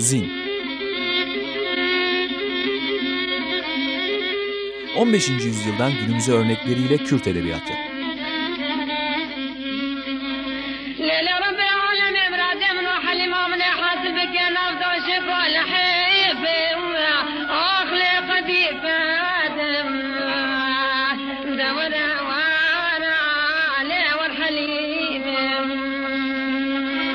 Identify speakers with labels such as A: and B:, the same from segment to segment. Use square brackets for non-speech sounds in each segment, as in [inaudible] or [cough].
A: Zin 15. yüzyıldan günümüze örnekleriyle Kürt edebiyatı.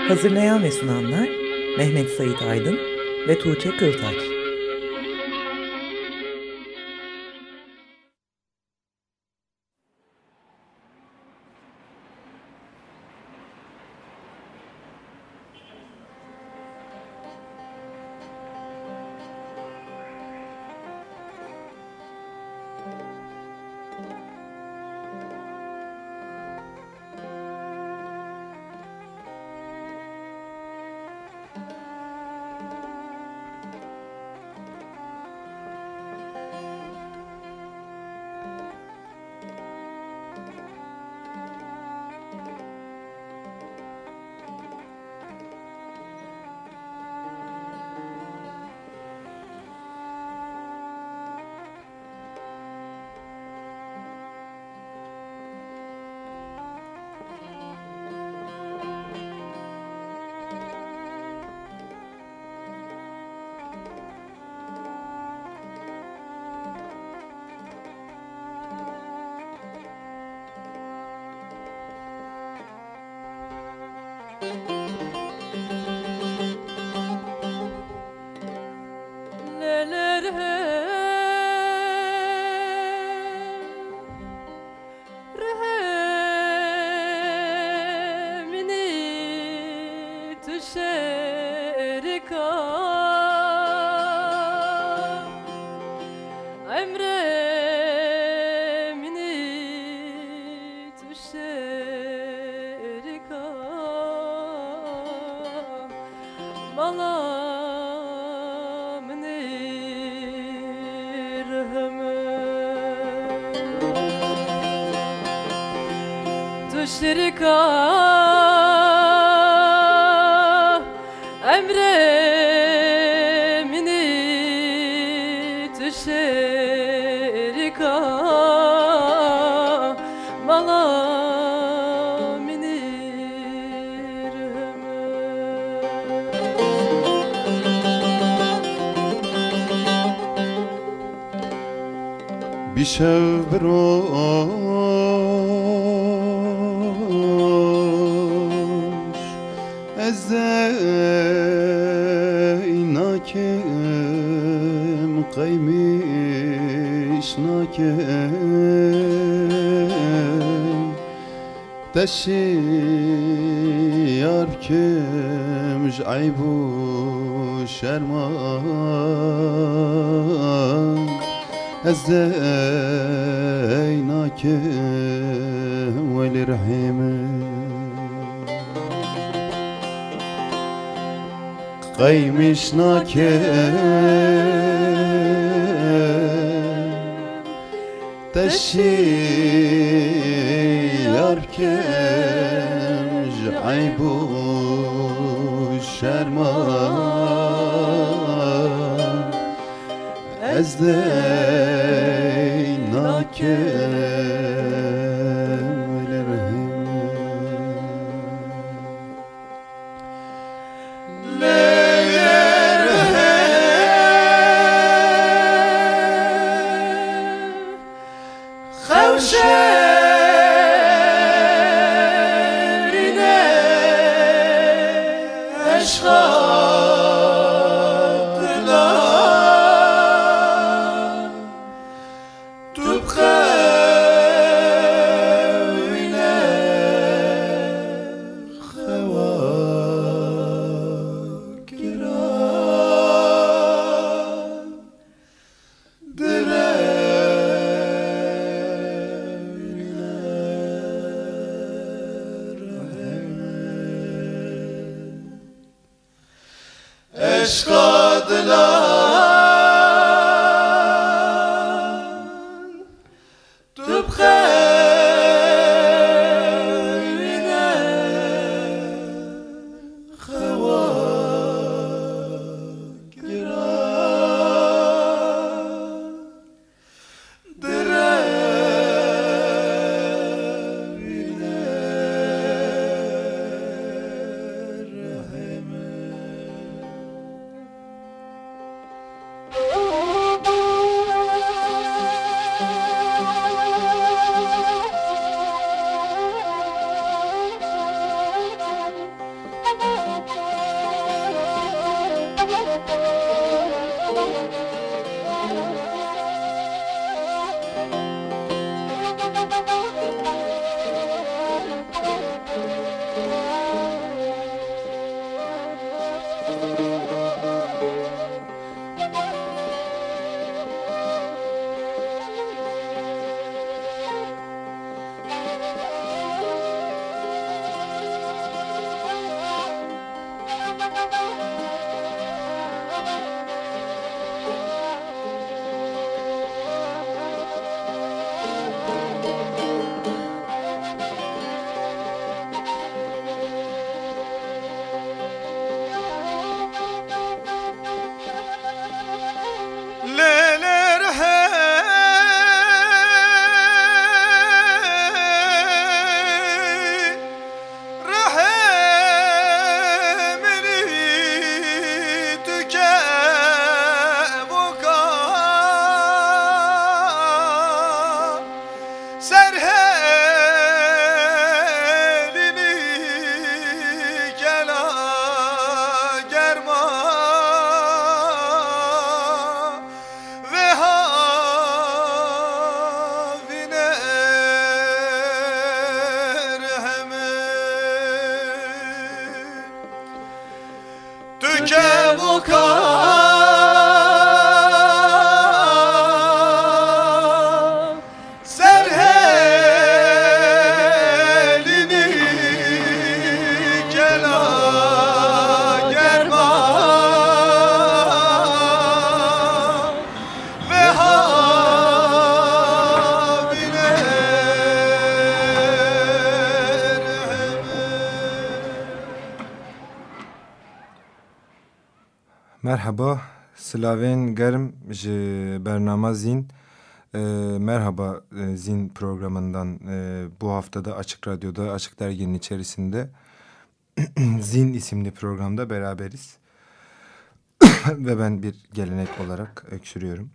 B: Hazırlayan ve sunanlar Mehmet Sait Aydın ve Tuğçe Kırtaç.
C: bir şevbir oş Ezze inakem qaymiş nakem Teşiyar kemj aybu şerman. از عیناک ولی رحمه قیمش ناکه تشیار که عیب و شرمان از دیناک
D: Merhaba, Escort the Lord. Slaven Germ ji Bernama Zin. E, merhaba e, Zin programından e, bu haftada Açık Radyo'da, Açık Dergi'nin içerisinde [clears throat] Zin isimli programda beraberiz. [coughs] Ve ben bir gelenek olarak öksürüyorum.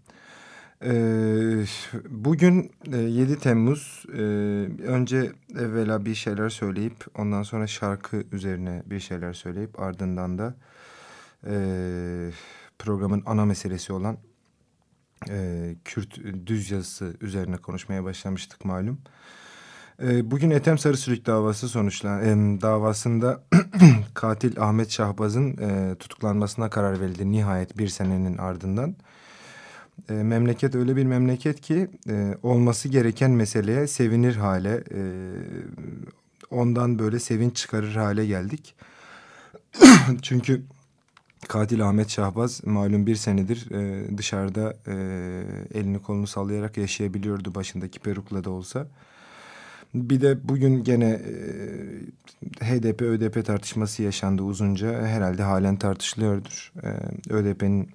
D: E, bugün e, 7 Temmuz. E, önce evvela bir şeyler söyleyip ondan sonra şarkı üzerine bir şeyler söyleyip ardından da e, programın ana meselesi olan e, Kürt düz yazısı üzerine konuşmaya başlamıştık malum. E, bugün Ethem Sarısürük davası sonuçlan e, davasında [clears throat] katil Ahmet Şahbaz'ın e, tutuklanmasına karar verildi nihayet bir senenin ardından. E, memleket öyle bir memleket ki e, olması gereken meseleye sevinir hale, e, ondan böyle sevinç çıkarır hale geldik. [clears throat] Çünkü katil Ahmet Şahbaz malum bir senedir e, dışarıda e, elini kolunu sallayarak yaşayabiliyordu başındaki perukla da olsa. Bir de bugün gene e, HDP-ÖDP tartışması yaşandı uzunca. Herhalde halen tartışılıyordur. E, ÖDP'nin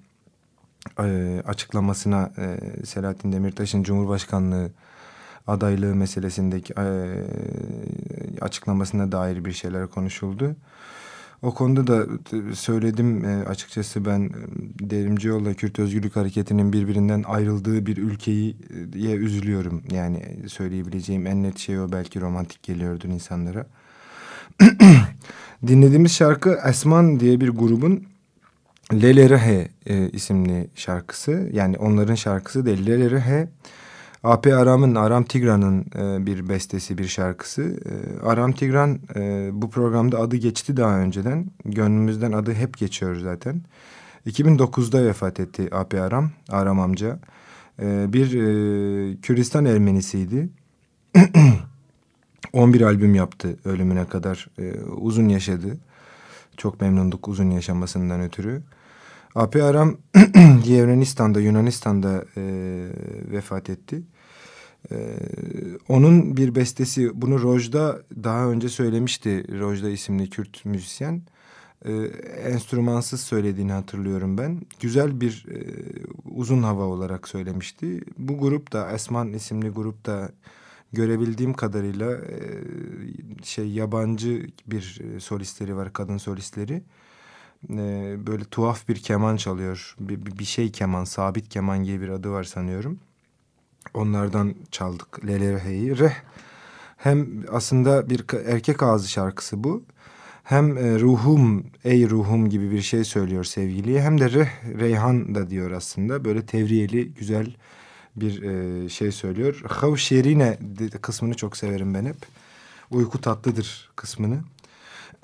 D: e, açıklamasına e, Selahattin Demirtaş'ın Cumhurbaşkanlığı adaylığı meselesindeki e, açıklamasına dair bir şeyler konuşuldu. O konuda da söyledim e, açıkçası ben e, Devrimcioğlu'la Kürt Özgürlük Hareketi'nin birbirinden ayrıldığı bir ülkeyi diye üzülüyorum. Yani söyleyebileceğim en net şey o belki romantik geliyordur insanlara. [clears throat] Dinlediğimiz şarkı Esman diye bir grubun Lele Rehe e, isimli şarkısı. Yani onların şarkısı değil Lele Rehe. AP Aram'ın, Aram Tigran'ın e, bir bestesi, bir şarkısı. E, Aram Tigran e, bu programda adı geçti daha önceden. Gönlümüzden adı hep geçiyor zaten. 2009'da vefat etti AP Aram, Aram amca. E, bir e, Kürdistan Ermenisiydi. [clears throat] 11 albüm yaptı ölümüne kadar. E, uzun yaşadı. Çok memnunduk uzun yaşamasından ötürü. AP Aram [clears throat] Yevrenistan'da, Yunanistan'da e, vefat etti. E, onun bir bestesi, bunu Rojda daha önce söylemişti. Rojda isimli Kürt müzisyen. E, enstrümansız söylediğini hatırlıyorum ben. Güzel bir e, uzun hava olarak söylemişti. Bu grup da, Esman isimli grup da görebildiğim kadarıyla e, şey yabancı bir solistleri var, kadın solistleri e, böyle tuhaf bir keman çalıyor. Bir, bir şey keman, sabit keman gibi bir adı var sanıyorum. Onlardan çaldık Lele Reh hem aslında bir erkek ağzı şarkısı bu. Hem e, ruhum, ey ruhum gibi bir şey söylüyor sevgiliye. Hem de Reh, Reyhan da diyor aslında. Böyle tevriyeli, güzel bir e, şey söylüyor. Hav şerine kısmını çok severim ben hep. Uyku tatlıdır kısmını.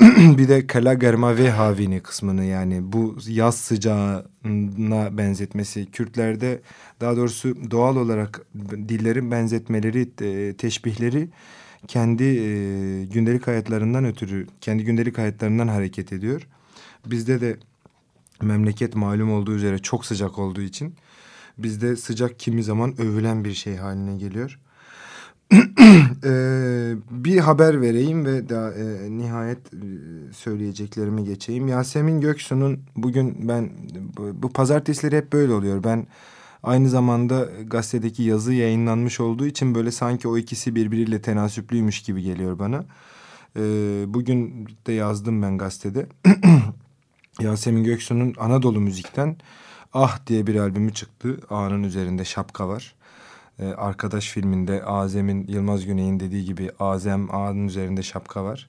D: [clears throat] bir de Kala Germa ve Havini kısmını yani bu yaz sıcağına benzetmesi. Kürtlerde daha doğrusu doğal olarak dillerin benzetmeleri, e, teşbihleri kendi e, gündelik hayatlarından ötürü, kendi gündelik hayatlarından hareket ediyor. Bizde de memleket malum olduğu üzere çok sıcak olduğu için bizde sıcak kimi zaman övülen bir şey haline geliyor. Ee, bir haber vereyim ve da, e, nihayet söyleyeceklerimi geçeyim. Yasemin Göksu'nun bugün ben bu, bu pazartesileri hep böyle oluyor. Ben aynı zamanda gazetedeki yazı yayınlanmış olduğu için böyle sanki o ikisi birbiriyle tenasüplüymüş gibi geliyor bana. Ee, bugün de yazdım ben gazetede. [clears throat] Yasemin Göksu'nun Anadolu Müzik'ten Ah diye bir albümü çıktı. A'nın üzerinde şapka var. Ee, Arkadaş filminde Azem'in Yılmaz Güney'in dediği gibi Azem A'nın üzerinde şapka var.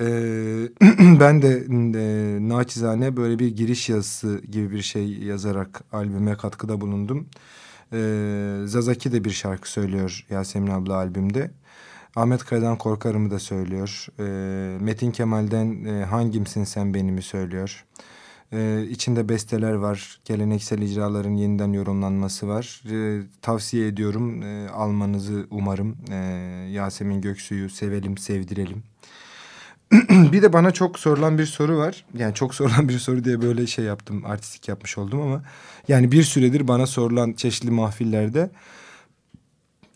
D: Ee, [clears throat] ben de e, naçizane böyle bir giriş yazısı gibi bir şey yazarak albüme katkıda bulundum. Ee, Zazaki de bir şarkı söylüyor Yasemin abla albümde. Ahmet Kaya'dan Korkarım'ı da söylüyor. Ee, Metin Kemal'den e, Hangimsin Sen Benim'i söylüyor. Ee, içinde besteler var. Geleneksel icraların yeniden yorumlanması var. Ee, tavsiye ediyorum. Ee, almanızı umarım. Ee, Yasemin Göksu'yu sevelim, sevdirelim. [clears throat] bir de bana çok sorulan bir soru var. Yani çok [laughs] sorulan bir soru diye böyle şey yaptım. Artistik yapmış oldum ama. Yani bir süredir bana sorulan çeşitli mahfillerde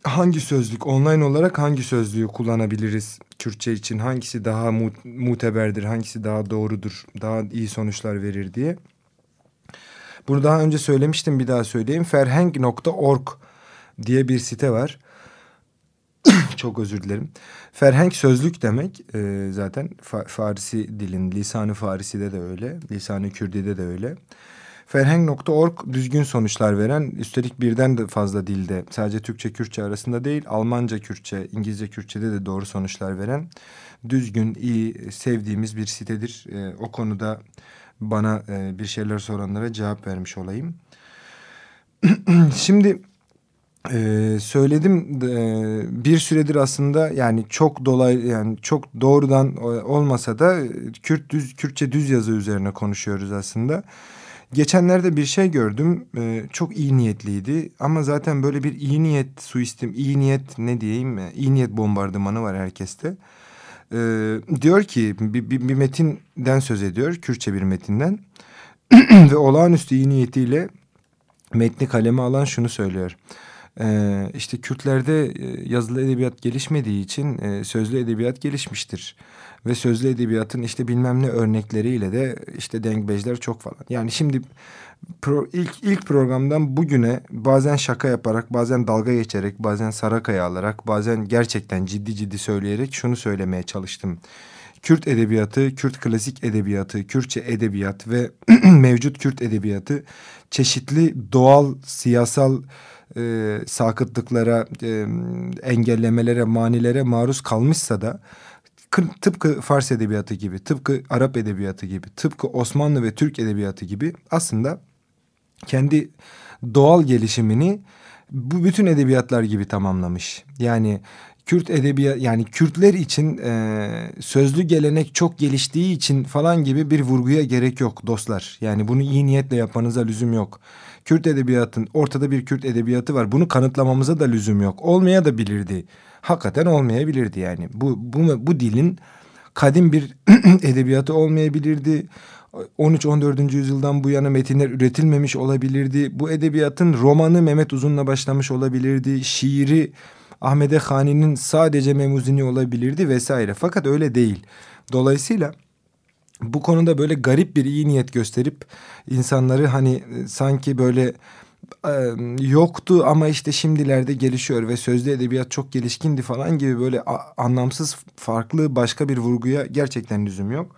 D: hangi sözlük online olarak hangi sözlüğü kullanabiliriz Kürtçe için hangisi daha mu muteberdir hangisi daha doğrudur daha iyi sonuçlar verir diye. Bunu daha önce söylemiştim bir daha söyleyeyim. Ferheng.org diye bir site var. [coughs] Çok özür dilerim. Ferhenk sözlük demek e, zaten Fa Farisi dilin, lisanı Farisi'de de öyle, lisanı Kürdi'de de öyle. Ferheng.org düzgün sonuçlar veren, üstelik birden de fazla dilde, sadece Türkçe, Kürtçe arasında değil, Almanca, Kürtçe, İngilizce, Kürtçe'de de doğru sonuçlar veren, düzgün, iyi, sevdiğimiz bir sitedir. E, o konuda bana e, bir şeyler soranlara cevap vermiş olayım. [clears throat] Şimdi ee, söyledim e, bir süredir aslında yani çok dolay yani çok doğrudan olmasa da Kürt düz Kürtçe düz yazı üzerine konuşuyoruz aslında. Geçenlerde bir şey gördüm e, çok iyi niyetliydi ama zaten böyle bir iyi niyet suistim iyi niyet ne diyeyim iyi niyet bombardımanı var herkeste. Ee, diyor ki bir, bir, bir metinden söz ediyor Kürtçe bir metinden [clears throat] ve olağanüstü iyi niyetiyle metni kaleme alan şunu söylüyor. Ee, işte Kürtlerde e, yazılı edebiyat gelişmediği için e, sözlü edebiyat gelişmiştir. Ve sözlü edebiyatın işte bilmem ne örnekleriyle de işte dengbejler çok falan. Yani şimdi pro, ilk, ilk programdan bugüne bazen şaka yaparak, bazen dalga geçerek, bazen sarakaya alarak, bazen gerçekten ciddi ciddi söyleyerek şunu söylemeye çalıştım. Kürt edebiyatı, Kürt klasik edebiyatı, Kürtçe edebiyat ve [clears throat] mevcut Kürt edebiyatı çeşitli doğal, siyasal e, sakıtlıklara, e, engellemelere, manilere maruz kalmışsa da tıpkı Fars edebiyatı gibi, tıpkı Arap edebiyatı gibi, tıpkı Osmanlı ve Türk edebiyatı gibi aslında kendi doğal gelişimini bu bütün edebiyatlar gibi tamamlamış. Yani Kürt edebiyat yani Kürtler için e, sözlü gelenek çok geliştiği için falan gibi bir vurguya gerek yok dostlar. Yani bunu iyi niyetle yapmanıza lüzum yok. Kürt edebiyatın ortada bir Kürt edebiyatı var. Bunu kanıtlamamıza da lüzum yok. Olmaya da bilirdi. Hakikaten olmayabilirdi yani. Bu bu bu dilin kadim bir [clears throat] edebiyatı olmayabilirdi. 13-14. yüzyıldan bu yana metinler üretilmemiş olabilirdi. Bu edebiyatın romanı Mehmet Uzun'la başlamış olabilirdi. Şiiri Ahmede Hani'nin sadece memuzini olabilirdi vesaire. Fakat öyle değil. Dolayısıyla bu konuda böyle garip bir iyi niyet gösterip insanları hani sanki böyle yoktu ama işte şimdilerde gelişiyor ve sözlü edebiyat çok gelişkindi falan gibi böyle anlamsız farklı başka bir vurguya gerçekten lüzum yok.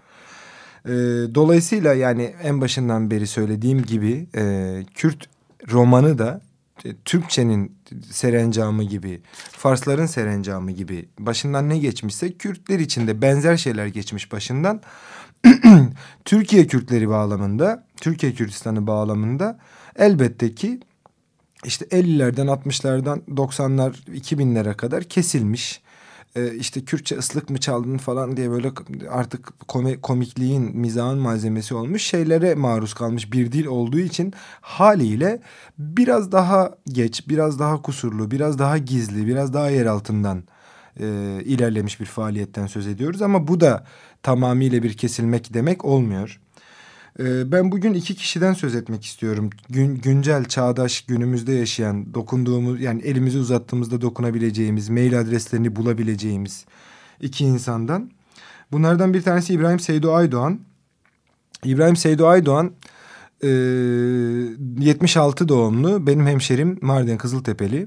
D: E, dolayısıyla yani en başından beri söylediğim gibi e, Kürt romanı da e, Türkçenin serencamı gibi, Farsların serencamı gibi başından ne geçmişse Kürtler için de benzer şeyler geçmiş başından. [clears throat] Türkiye Kürtleri bağlamında, Türkiye Kürdistan'ı bağlamında elbette ki işte 50'lerden 60'lardan 90'lar 2000'lere kadar kesilmiş. Ee, işte Kürtçe ıslık mı çaldın falan diye böyle artık komikliğin, mizahın malzemesi olmuş şeylere maruz kalmış bir dil olduğu için haliyle biraz daha geç, biraz daha kusurlu, biraz daha gizli, biraz daha yer altından e, ilerlemiş bir faaliyetten söz ediyoruz. Ama bu da tamamıyla bir kesilmek demek olmuyor. Ee, ben bugün iki kişiden söz etmek istiyorum. Gün, güncel, çağdaş, günümüzde yaşayan, dokunduğumuz yani elimizi uzattığımızda dokunabileceğimiz, mail adreslerini bulabileceğimiz iki insandan. Bunlardan bir tanesi İbrahim Seydo Aydoğan. İbrahim Seydo Aydoğan e, 76 doğumlu, benim hemşerim Mardin Kızıltepeli.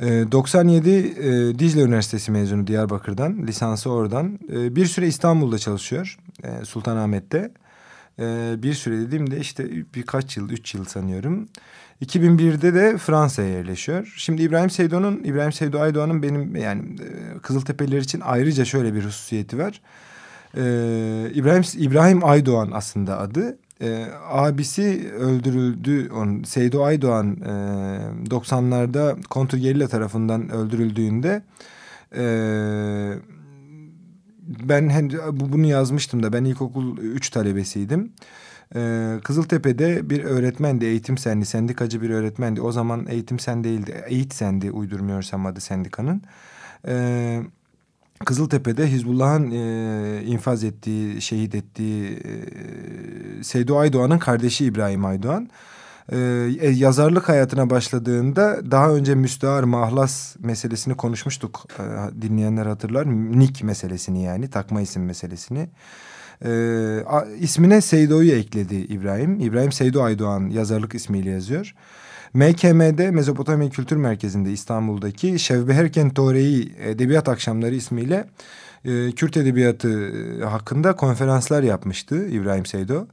D: 97 e, Dicle Üniversitesi mezunu Diyarbakır'dan, lisansı oradan. E, bir süre İstanbul'da çalışıyor, e, Sultanahmet'te. E, bir süre dediğimde işte birkaç yıl, üç yıl sanıyorum. 2001'de de Fransa'ya yerleşiyor. Şimdi İbrahim Seydo'nun, İbrahim Seydo Aydoğan'ın benim yani e, Kızıltepeliler için ayrıca şöyle bir hususiyeti var. E, İbrahim İbrahim Aydoğan aslında adı e, abisi öldürüldü. On, Seydo Aydoğan e, 90'larda kontrgerilla tarafından öldürüldüğünde e, ben bunu yazmıştım da ben ilkokul 3 talebesiydim. Ee, Kızıltepe'de bir öğretmendi, eğitim sendi, sendikacı bir öğretmendi. O zaman eğitim sen değildi, eğit sendi uydurmuyorsam adı sendikanın. Ee, Kızıltepe'de Hizbullah'ın e, infaz ettiği, şehit ettiği e, Seydo Aydoğan'ın kardeşi İbrahim Aydoğan. E, yazarlık hayatına başladığında daha önce müstahar mahlas meselesini konuşmuştuk. E, dinleyenler hatırlar. Nick meselesini yani takma isim meselesini. E, a, ismine Seydo'yu ekledi İbrahim. İbrahim Seydo Aydoğan yazarlık ismiyle yazıyor. MKM'de Mezopotamya Kültür Merkezi'nde İstanbul'daki Şevbeherken Toreyi Edebiyat Akşamları ismiyle e, Kürt Edebiyatı hakkında konferanslar yapmıştı İbrahim Seydo.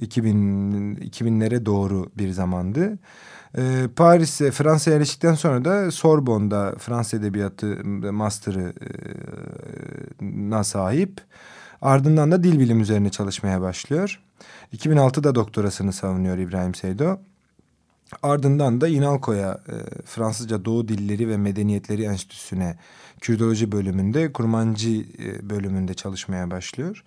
D: 2000 2000'lere doğru bir zamandı. Ee, Paris'e Fransa'ya yerleştikten sonra da Sorbonne'da Fransız Edebiyatı Master'ına sahip. Ardından da dil bilim üzerine çalışmaya başlıyor. 2006'da doktorasını savunuyor İbrahim Seydo. Ardından da İnalco'ya e, Fransızca Doğu Dilleri ve Medeniyetleri Enstitüsü'ne Kürdoloji bölümünde, Kurmancı e, bölümünde çalışmaya başlıyor.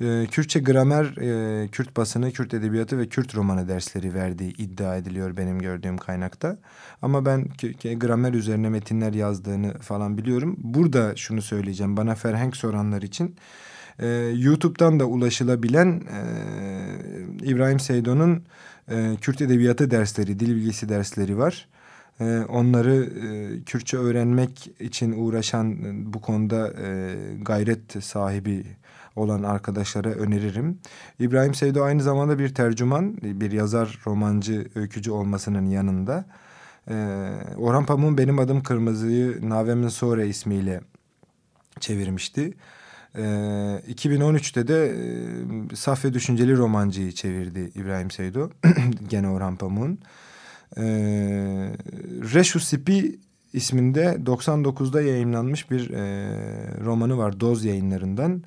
D: E, Kürtçe gramer, e, Kürt basını, Kürt edebiyatı ve Kürt romanı dersleri verdiği iddia ediliyor benim gördüğüm kaynakta. Ama ben gramer üzerine metinler yazdığını falan biliyorum. Burada şunu söyleyeceğim. Bana Ferhenk soranlar için e, YouTube'dan da ulaşılabilen e, İbrahim Seydo'nun e, Kürt edebiyatı dersleri, dil bilgisi dersleri var. E, onları Kürtçe öğrenmek için uğraşan bu konuda gayret sahibi olan arkadaşlara öneririm. İbrahim Seydo aynı zamanda bir tercüman, bir yazar, romancı, öykücü olmasının yanında. E, Orhan Pamuk'un Benim Adım Kırmızı'yı Navemin Sore ismiyle çevirmişti. E, 2013'te de e, Saf ve Düşünceli Romancı'yı çevirdi İbrahim Seydo. [clears throat] Gene Orhan Pamuk'un. E, Reşu isminde 99'da yayınlanmış bir e, romanı var Doz yayınlarından.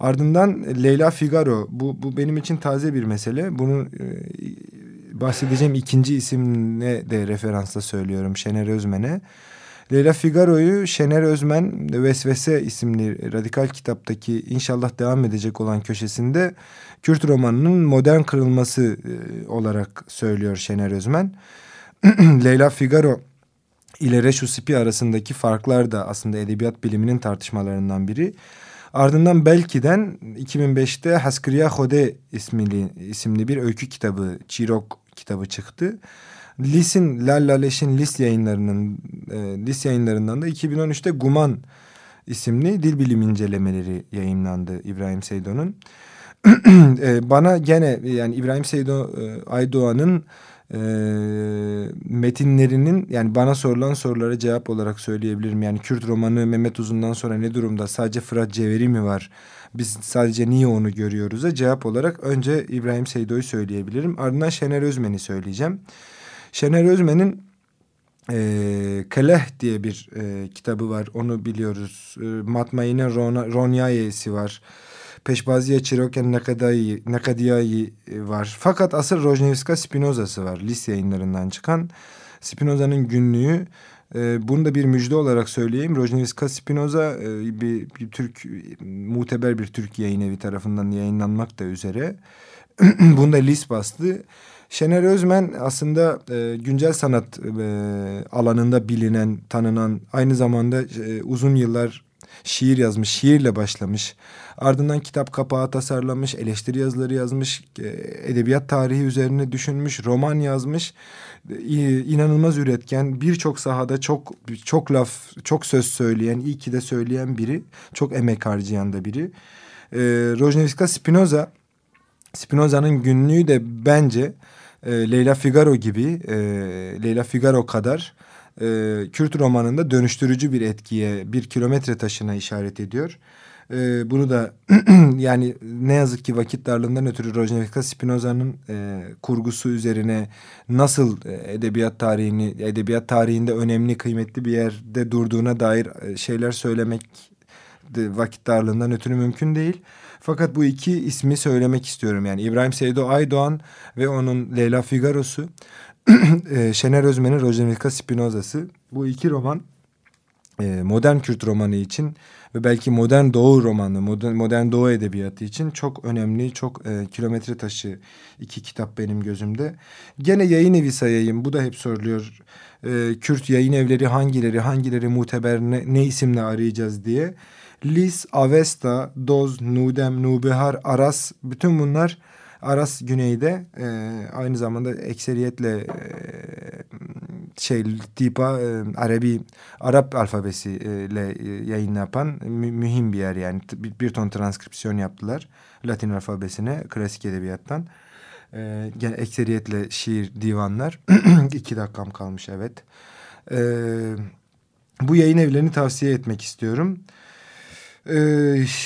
D: Ardından Leyla Figaro. Bu, bu benim için taze bir mesele. Bunu e, bahsedeceğim ikinci isimle de referansla söylüyorum. Şener Özmen'e. Leyla Figaro'yu Şener Özmen Vesvese isimli radikal kitaptaki inşallah devam edecek olan köşesinde Kürt romanının modern kırılması e, olarak söylüyor Şener Özmen. [clears throat] Leyla Figaro ile Reşu Sipi arasındaki farklar da aslında edebiyat biliminin tartışmalarından biri. Ardından Belki'den 2005'te Haskriya Hode isimli, isimli bir öykü kitabı, Çirok kitabı çıktı. Lis'in, Lallaleş'in Lis yayınlarının, e, Lis yayınlarından da 2013'te Guman isimli dil bilim incelemeleri yayınlandı İbrahim Seydo'nun. [clears throat] e, bana gene yani İbrahim Seydo e, Aydoğan'ın e, metinlerinin yani bana sorulan sorulara cevap olarak söyleyebilirim. Yani Kürt romanı Mehmet Uzun'dan sonra ne durumda? Sadece Fırat Ceveri mi var? Biz sadece niye onu görüyoruz'a cevap olarak önce İbrahim Seydo'yu söyleyebilirim. Ardından Şener Özmen'i söyleyeceğim. Şener Özmen'in e, Keleh diye bir e, kitabı var. Onu biliyoruz. E, Matmaine Ronyayesi var. Peşbaziye Çiroken Nakadiyai var. Fakat asıl Rojnevska Spinoza'sı var. Lis yayınlarından çıkan. Spinoza'nın günlüğü. E, bunu da bir müjde olarak söyleyeyim. Rojnevska Spinoza e, bir, bir Türk, muteber bir Türk yayın evi tarafından yayınlanmak da üzere. [clears throat] bunu da Lis bastı. Şener Özmen aslında e, güncel sanat e, alanında bilinen, tanınan, aynı zamanda e, uzun yıllar şiir yazmış, şiirle başlamış. Ardından kitap kapağı tasarlamış, eleştiri yazıları yazmış, e, edebiyat tarihi üzerine düşünmüş, roman yazmış. E, inanılmaz üretken, birçok sahada çok çok laf, çok söz söyleyen, iyi ki de söyleyen biri. Çok emek harcayan da biri. E, Rojnevska Spinoza, Spinoza'nın günlüğü de bence e, Leyla Figaro gibi, e, Leyla Figaro kadar e, Kürt romanında dönüştürücü bir etkiye, bir kilometre taşına işaret ediyor. E, bunu da [clears throat] yani ne yazık ki vakit darlığından ötürü Rojnevska Spinoza'nın e, kurgusu üzerine nasıl e, edebiyat tarihini, edebiyat tarihinde önemli, kıymetli bir yerde durduğuna dair e, şeyler söylemek vakit darlığından ötürü mümkün değil. Fakat bu iki ismi söylemek istiyorum. Yani İbrahim Seydo Aydoğan ve onun Leyla Figaro'su. [clears throat] e, Şener Özmen'in Rojnevska Spinoza'sı. Bu iki roman e, modern Kürt romanı için ve belki modern Doğu romanı, modern, modern Doğu edebiyatı için çok önemli, çok e, kilometre taşı iki kitap benim gözümde. Gene yayın evi sayayım, bu da hep soruluyor. E, Kürt yayın evleri hangileri, hangileri muteber, ne, ne isimle arayacağız diye. Lis, Avesta, Doz, Nudem, Nubehar, Aras bütün bunlar Aras güneyde e, aynı zamanda ekseriyetle e, şey Tipa e, Arabi Arap alfabesiyle e, yayın yapan mü, mühim bir yer yani bir, bir ton transkripsiyon yaptılar Latin alfabesine klasik edebiyattan. E, gene ekseriyetle şiir divanlar [clears throat] iki dakikam kalmış evet. E, bu yayın evlerini tavsiye etmek istiyorum. Ee,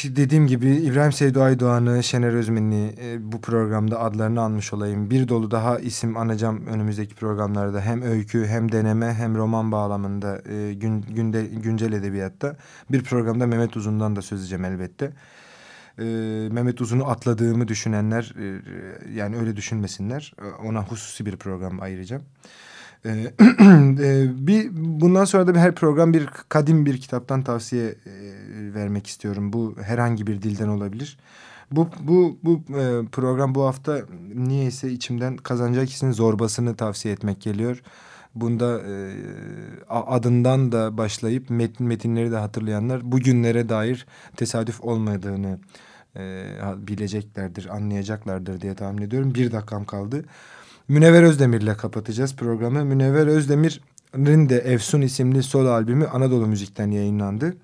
D: dediğim gibi İbrahim Seydo Aydoğan'ı, Şener Özmen'i e, bu programda adlarını almış olayım. Bir dolu daha isim anacağım önümüzdeki programlarda. Hem öykü hem deneme hem roman bağlamında e, gün, günde, güncel edebiyatta. Bir programda Mehmet Uzun'dan da söz edeceğim elbette. E, Mehmet Uzun'u atladığımı düşünenler e, yani öyle düşünmesinler. Ona hususi bir program ayıracağım. Ee, [clears throat] e, bir bundan sonra da bir her program bir kadim bir kitaptan tavsiye e, vermek istiyorum. Bu herhangi bir dilden olabilir. Bu bu bu e, program bu hafta niyeyse içimden kazanacak kişinin zorbasını tavsiye etmek geliyor. Bunda e, adından da başlayıp metin metinleri de hatırlayanlar bugünlere dair tesadüf olmadığını e, bileceklerdir, anlayacaklardır diye tahmin ediyorum. Bir dakikam kaldı. Münevver Özdemir'le kapatacağız programı. Münevver Özdemir'in de Efsun isimli solo albümü Anadolu Müzik'ten yayınlandı.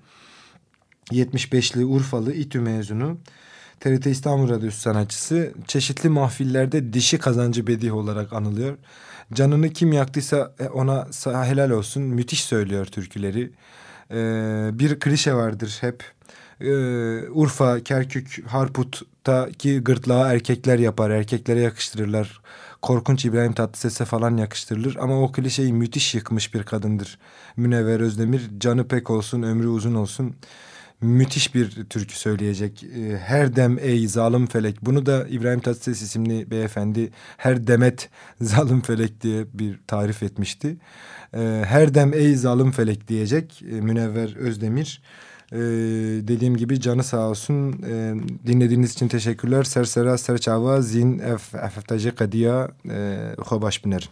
D: 75'li Urfalı İTÜ mezunu. TRT İstanbul Radyosu sanatçısı çeşitli mahfillerde dişi kazancı bedih olarak anılıyor. Canını kim yaktıysa e, ona helal olsun müthiş söylüyor türküleri. Ee, bir klişe vardır hep. Ee, Urfa, Kerkük, Harput'taki gırtlağı erkekler yapar, erkeklere yakıştırırlar korkunç İbrahim Tatlıses'e falan yakıştırılır. Ama o klişeyi müthiş yıkmış bir kadındır. Münevver Özdemir canı pek olsun ömrü uzun olsun. Müthiş bir türkü söyleyecek. Ee, her dem ey zalim felek. Bunu da İbrahim Tatlıses isimli beyefendi her demet zalim felek diye bir tarif etmişti. Ee, her dem ey zalim felek diyecek e, Münevver Özdemir. Ee, dediğim gibi canı sağ olsun. Ee, dinlediğiniz için teşekkürler. Sersera serçava zin ef efeftacı kadiya e, hobaş
B: binerim.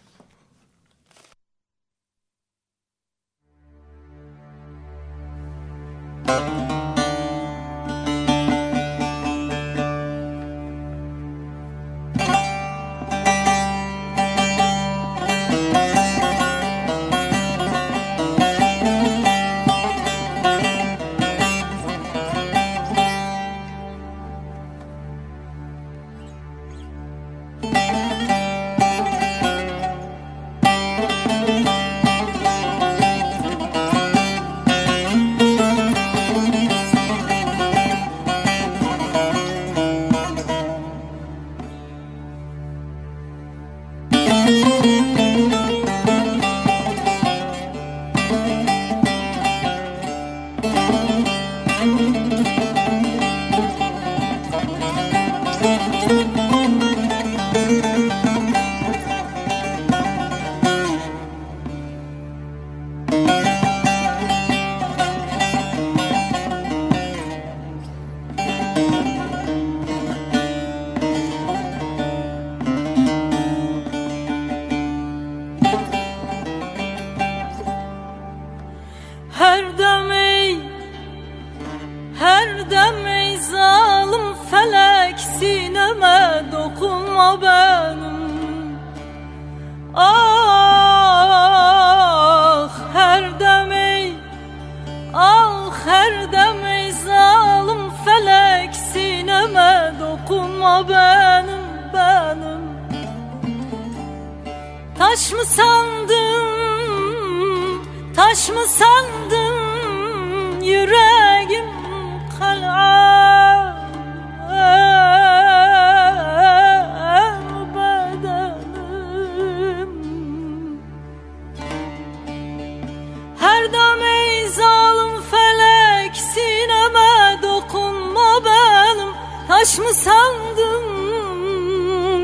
B: taş mı sandım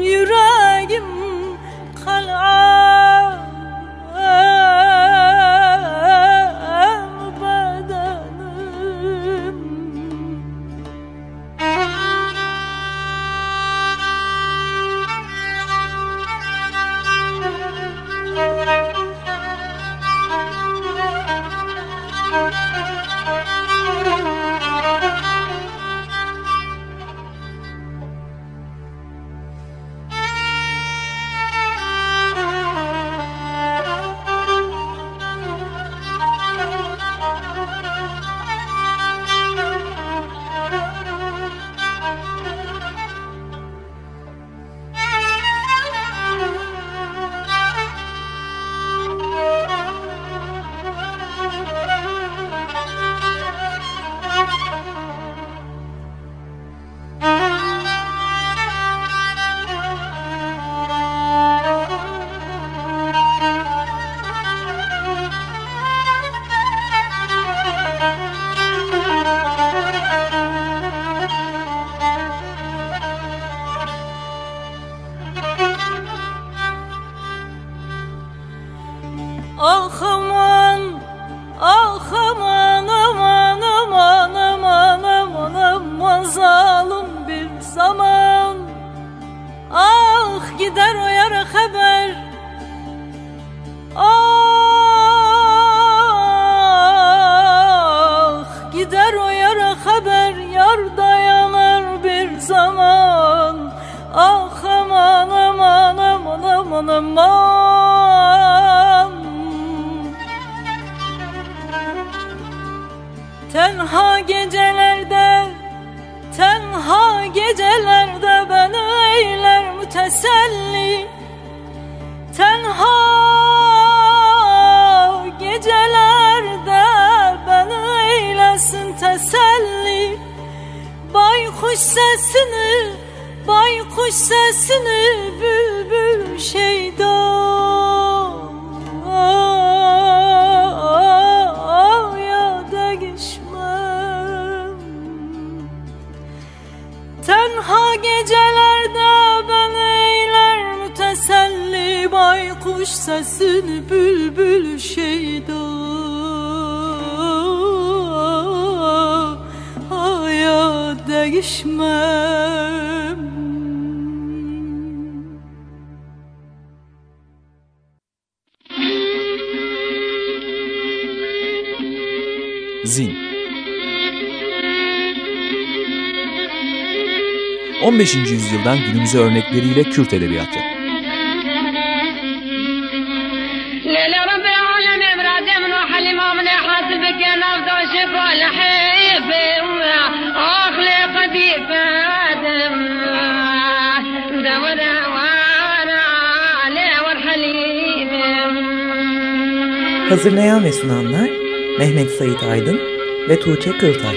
B: yüreğim aman aman Tenha gecelerde Tenha gecelerde beni eyler müteselli. Tenha gecelerde beni eylesin teselli. Baykuş sesini, baykuş sesini bülbül şeyda ya değişmem Tenha gecelerde ben eyler müteselli Baykuş sesini bülbül şeyda Aya
A: Zin 15. yüzyıldan günümüze örnekleriyle Kürt edebiyatı.
E: Hazırlayan ve sunanlar Mehmet Sait Aydın ve Tuğçe Kırtaç.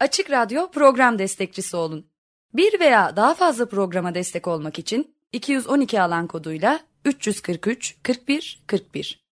F: Açık Radyo program destekçisi olun. Bir veya daha fazla programa destek olmak için 212 alan koduyla 343 41 41